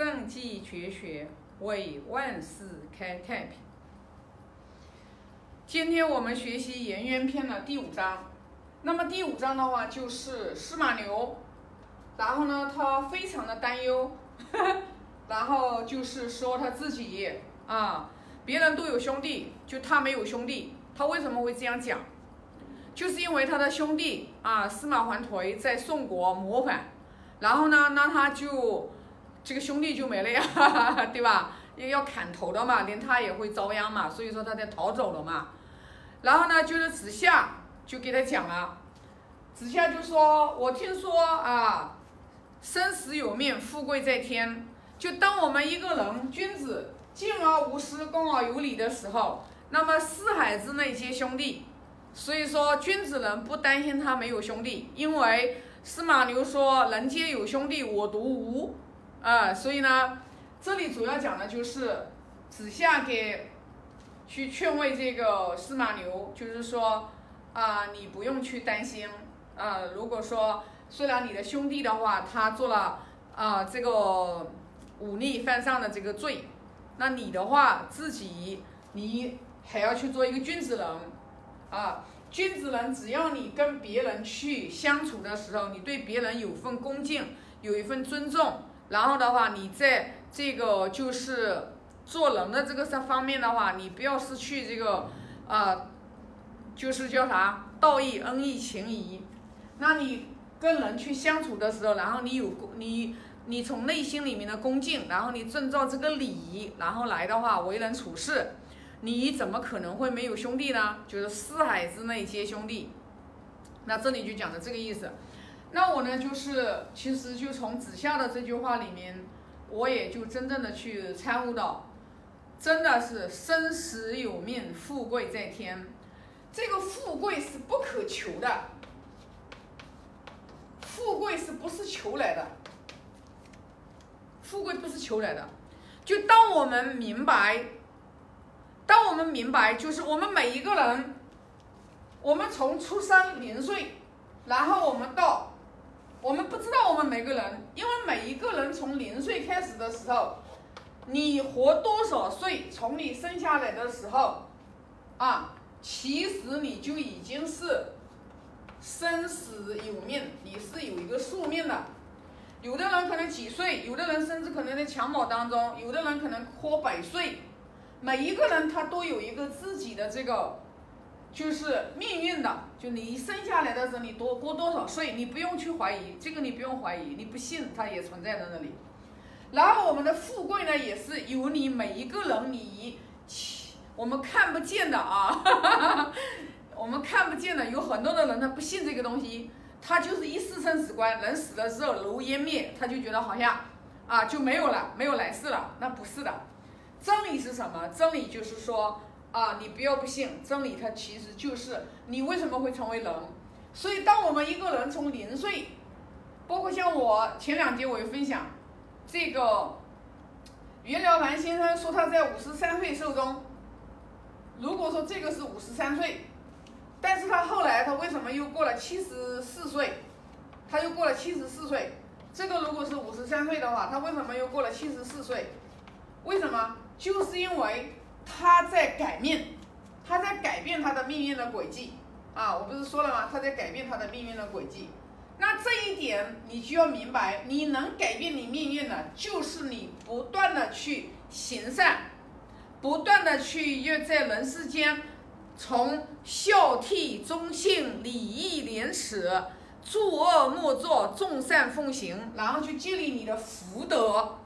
圣继绝学，为万世开太平。今天我们学习《颜渊篇》的第五章。那么第五章的话，就是司马牛，然后呢，他非常的担忧，然后就是说他自己啊，别人都有兄弟，就他没有兄弟。他为什么会这样讲？就是因为他的兄弟啊，司马桓颓在宋国谋反，然后呢，那他就这个兄弟就没了呀，对吧？因为要砍头的嘛，连他也会遭殃嘛，所以说他才逃走了嘛。然后呢，就是子夏就给他讲了，子夏就说：“我听说啊，生死有命，富贵在天。就当我们一个人君子敬而无私，恭而有礼的时候，那么四海之内皆兄弟。”所以说，君子人不担心他没有兄弟，因为司马牛说“人皆有兄弟，我独无”，啊，所以呢，这里主要讲的就是子夏给去劝慰这个司马牛，就是说啊，你不用去担心，啊，如果说虽然你的兄弟的话，他做了啊这个忤逆犯上的这个罪，那你的话自己你还要去做一个君子人。啊，君子人，只要你跟别人去相处的时候，你对别人有份恭敬，有一份尊重，然后的话，你在这个就是做人的这个这方面的话，你不要失去这个啊，就是叫啥道义、恩义、情谊。那你跟人去相处的时候，然后你有你你从内心里面的恭敬，然后你遵照这个礼仪，然后来的话为人处事。你怎么可能会没有兄弟呢？就是四海之内皆兄弟，那这里就讲的这个意思。那我呢，就是其实就从子夏的这句话里面，我也就真正的去参悟到，真的是生死有命，富贵在天。这个富贵是不可求的，富贵是不是求来的？富贵不是求来的，就当我们明白。当我们明白，就是我们每一个人，我们从出生零岁，然后我们到，我们不知道我们每个人，因为每一个人从零岁开始的时候，你活多少岁，从你生下来的时候，啊，其实你就已经是生死有命，你是有一个宿命的。有的人可能几岁，有的人甚至可能在襁褓当中，有的人可能活百岁。每一个人他都有一个自己的这个，就是命运的。就你一生下来的时候，你多过多少岁，你不用去怀疑，这个你不用怀疑，你不信它也存在在那里。然后我们的富贵呢，也是由你每一个人，你我们看不见的啊，我们看不见的，有很多的人他不信这个东西，他就是一世生死观，人死了之后如烟灭，他就觉得好像啊就没有了，没有来世了，那不是的。真理是什么？真理就是说啊，你不要不信，真理它其实就是你为什么会成为人。所以，当我们一个人从零岁，包括像我前两节我有分享，这个袁了凡先生说他在五十三岁寿终。如果说这个是五十三岁，但是他后来他为什么又过了七十四岁？他又过了七十四岁。这个如果是五十三岁的话，他为什么又过了七十四岁？为什么？就是因为他在改变，他在改变他的命运的轨迹啊！我不是说了吗？他在改变他的命运的轨迹。那这一点你就要明白，你能改变你命运的，就是你不断的去行善，不断的去要在人世间，从孝悌忠信礼义廉耻，诸恶莫作，众善奉行，然后去建立你的福德。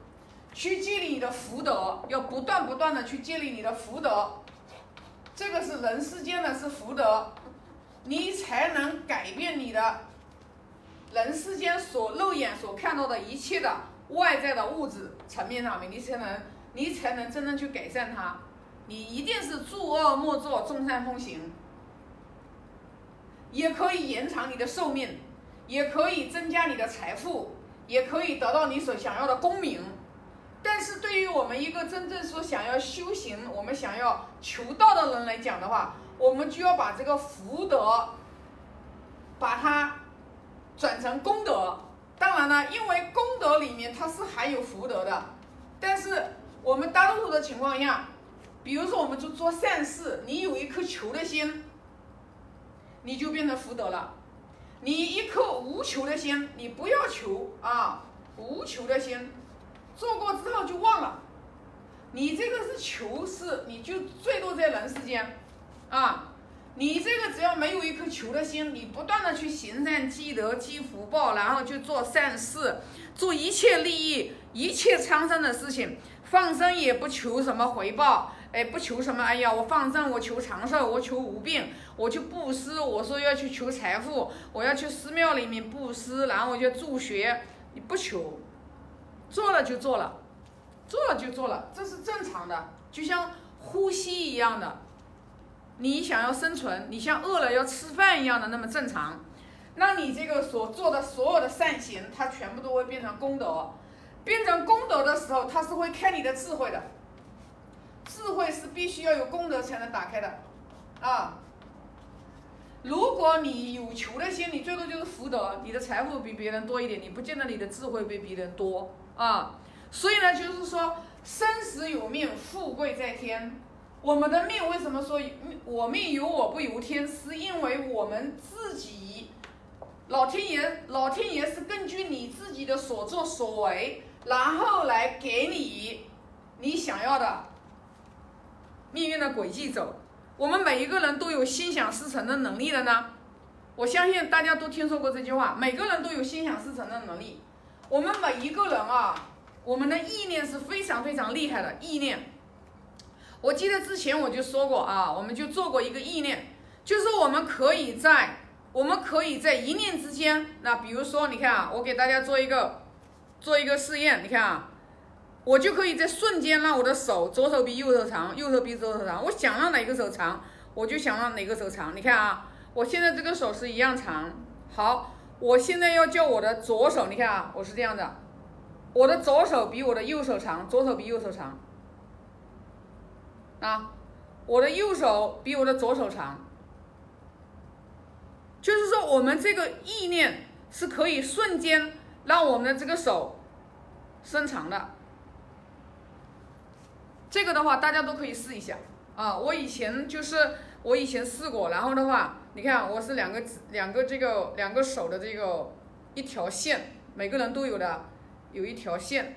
去建立你的福德，要不断不断的去建立你的福德，这个是人世间的是福德，你才能改变你的人世间所肉眼所看到的一切的外在的物质层面上面，你才能你才能真正去改善它。你一定是诸恶莫作，众善奉行，也可以延长你的寿命，也可以增加你的财富，也可以得到你所想要的功名。但是对于我们一个真正说想要修行、我们想要求道的人来讲的话，我们就要把这个福德，把它转成功德。当然了，因为功德里面它是含有福德的，但是我们大多数的情况下，比如说我们就做善事，你有一颗求的心，你就变成福德了。你一颗无求的心，你不要求啊，无求的心，做过之后就忘了。你这个是求是，你就最多在人世间，啊，你这个只要没有一颗求的心，你不断的去行善积德积福报，然后去做善事，做一切利益一切苍生的事情，放生也不求什么回报，哎，不求什么，哎呀，我放生我求长寿，我求无病，我去布施，我说要去求财富，我要去寺庙里面布施，然后我就助学，你不求，做了就做了。做了就做了，这是正常的，就像呼吸一样的。你想要生存，你像饿了要吃饭一样的那么正常。那你这个所做的所有的善行，它全部都会变成功德。变成功德的时候，它是会开你的智慧的。智慧是必须要有功德才能打开的，啊。如果你有求的心，你最多就是福德，你的财富比别人多一点，你不见得你的智慧比别人多啊。所以呢，就是说生死有命，富贵在天。我们的命为什么说我命由我不由天？是因为我们自己，老天爷，老天爷是根据你自己的所作所为，然后来给你你想要的命运的轨迹走。我们每一个人都有心想事成的能力的呢。我相信大家都听说过这句话，每个人都有心想事成的能力。我们每一个人啊。我们的意念是非常非常厉害的意念。我记得之前我就说过啊，我们就做过一个意念，就是我们可以在我们可以在一念之间，那比如说你看啊，我给大家做一个做一个试验，你看啊，我就可以在瞬间让我的手左手比右手长，右手比左手长，我想让哪个手长，我就想让哪个手长。你看啊，我现在这个手是一样长。好，我现在要叫我的左手，你看啊，我是这样的。我的左手比我的右手长，左手比右手长，啊，我的右手比我的左手长，就是说我们这个意念是可以瞬间让我们的这个手伸长的。这个的话，大家都可以试一下啊。我以前就是我以前试过，然后的话，你看我是两个两个这个两个手的这个一条线，每个人都有的。有一条线，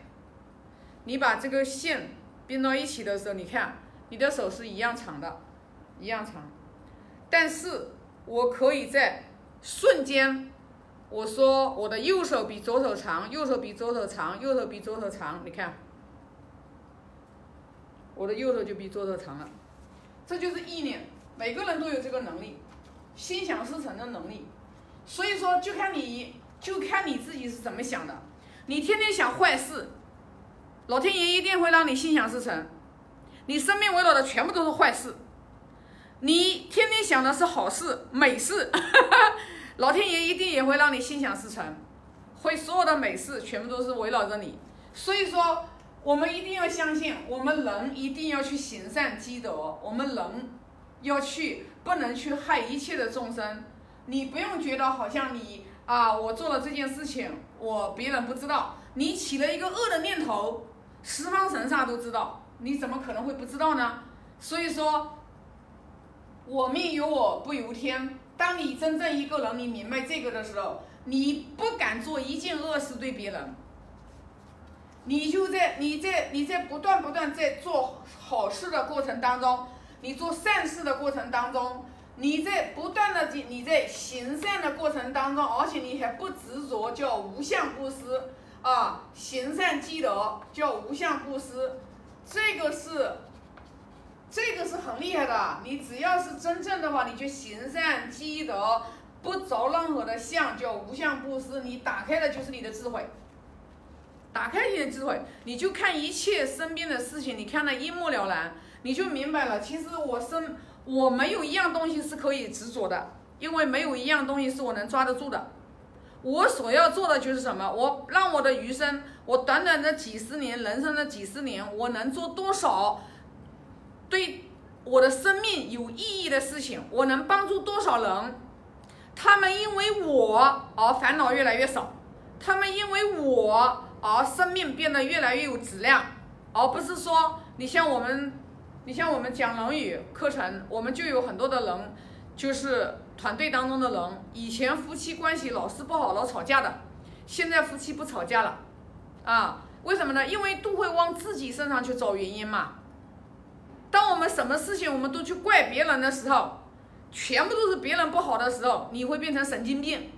你把这个线并到一起的时候，你看你的手是一样长的，一样长。但是我可以在瞬间，我说我的右手比左手长，右手比左手长，右手比左手长，你看，我的右手就比左手长了。这就是意念，每个人都有这个能力，心想事成的能力。所以说，就看你就看你自己是怎么想的。你天天想坏事，老天爷一定会让你心想事成。你身边围绕的全部都是坏事，你天天想的是好事、美事，老天爷一定也会让你心想事成，会所有的美事全部都是围绕着你。所以说，我们一定要相信，我们人一定要去行善积德，我们人要去不能去害一切的众生。你不用觉得好像你。啊，我做了这件事情，我别人不知道。你起了一个恶的念头，十方神煞都知道，你怎么可能会不知道呢？所以说，我命由我不由天。当你真正一个人，你明白这个的时候，你不敢做一件恶事对别人，你就在你在你在不断不断在做好事的过程当中，你做善事的过程当中。你在不断的你在行善的过程当中，而且你还不执着，叫无相布施啊，行善积德叫无相布施，这个是，这个是很厉害的。你只要是真正的话，你就行善积德，不着任何的相，叫无相布施，你打开的就是你的智慧，打开你的智慧，你就看一切身边的事情，你看得一目了然，你就明白了。其实我生。我没有一样东西是可以执着的，因为没有一样东西是我能抓得住的。我所要做的就是什么？我让我的余生，我短短的几十年，人生的几十年，我能做多少对我的生命有意义的事情？我能帮助多少人？他们因为我而烦恼越来越少，他们因为我而生命变得越来越有质量。而不是说你像我们，你像我们讲《论语》课程，我们就有很多的人，就是团队当中的人，以前夫妻关系老是不好，老吵架的，现在夫妻不吵架了，啊，为什么呢？因为都会往自己身上去找原因嘛。当我们什么事情我们都去怪别人的时候，全部都是别人不好的时候，你会变成神经病，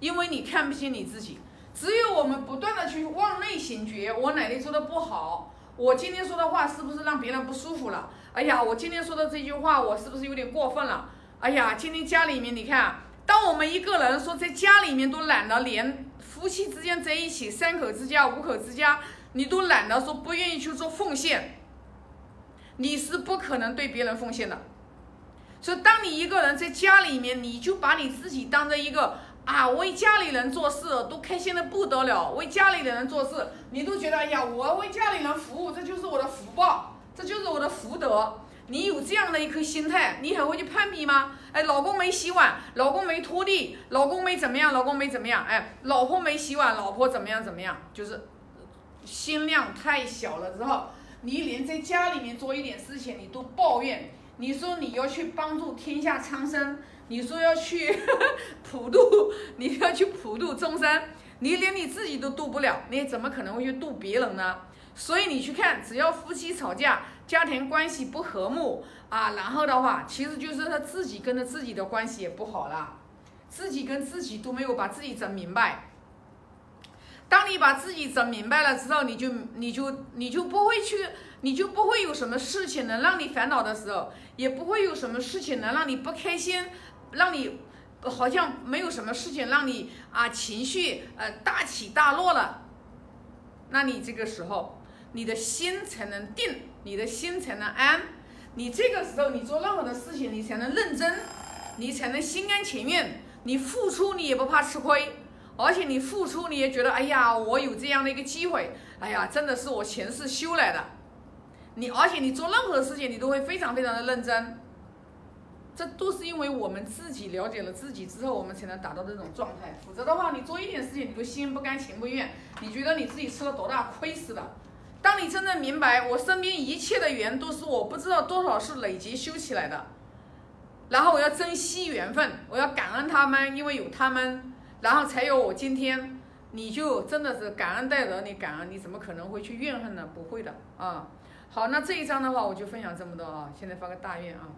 因为你看不清你自己。只有我们不断的去往内醒觉，我哪里做的不好？我今天说的话是不是让别人不舒服了？哎呀，我今天说的这句话，我是不是有点过分了？哎呀，今天家里面你看，当我们一个人说在家里面都懒得连夫妻之间在一起，三口之家、五口之家，你都懒得说不愿意去做奉献，你是不可能对别人奉献的。所以，当你一个人在家里面，你就把你自己当成一个啊，为家里人做事都开心的不得了，为家里的人做事，你都觉得哎呀，我为家里人服务，这就是我的福报，这就是我的福德。你有这样的一颗心态，你还会去攀比吗？哎，老公没洗碗，老公没拖地，老公没怎么样，老公没怎么样，哎，老婆没洗碗，老婆怎么样怎么样，就是心量太小了之后，你连在家里面做一点事情你都抱怨。你说你要去帮助天下苍生，你说要去 普度，你要去普度众生，你连你自己都渡不了，你怎么可能会去渡别人呢？所以你去看，只要夫妻吵架，家庭关系不和睦啊，然后的话，其实就是他自己跟着自己的关系也不好了，自己跟自己都没有把自己整明白。当你把自己整明白了之后，你就你就你就不会去，你就不会有什么事情能让你烦恼的时候，也不会有什么事情能让你不开心，让你好像没有什么事情让你啊情绪呃大起大落了。那你这个时候，你的心才能定，你的心才能安。你这个时候，你做任何的事情，你才能认真，你才能心甘情愿，你付出你也不怕吃亏。而且你付出，你也觉得，哎呀，我有这样的一个机会，哎呀，真的是我前世修来的。你而且你做任何事情，你都会非常非常的认真。这都是因为我们自己了解了自己之后，我们才能达到这种状态。否则的话，你做一点事情，你都心不甘情不愿，你觉得你自己吃了多大亏似的。当你真正明白，我身边一切的缘都是我不知道多少是累积修起来的，然后我要珍惜缘分，我要感恩他们，因为有他们。然后才有我今天，你就真的是感恩戴德，你感恩，你怎么可能会去怨恨呢？不会的啊。好，那这一章的话，我就分享这么多啊。现在发个大愿啊。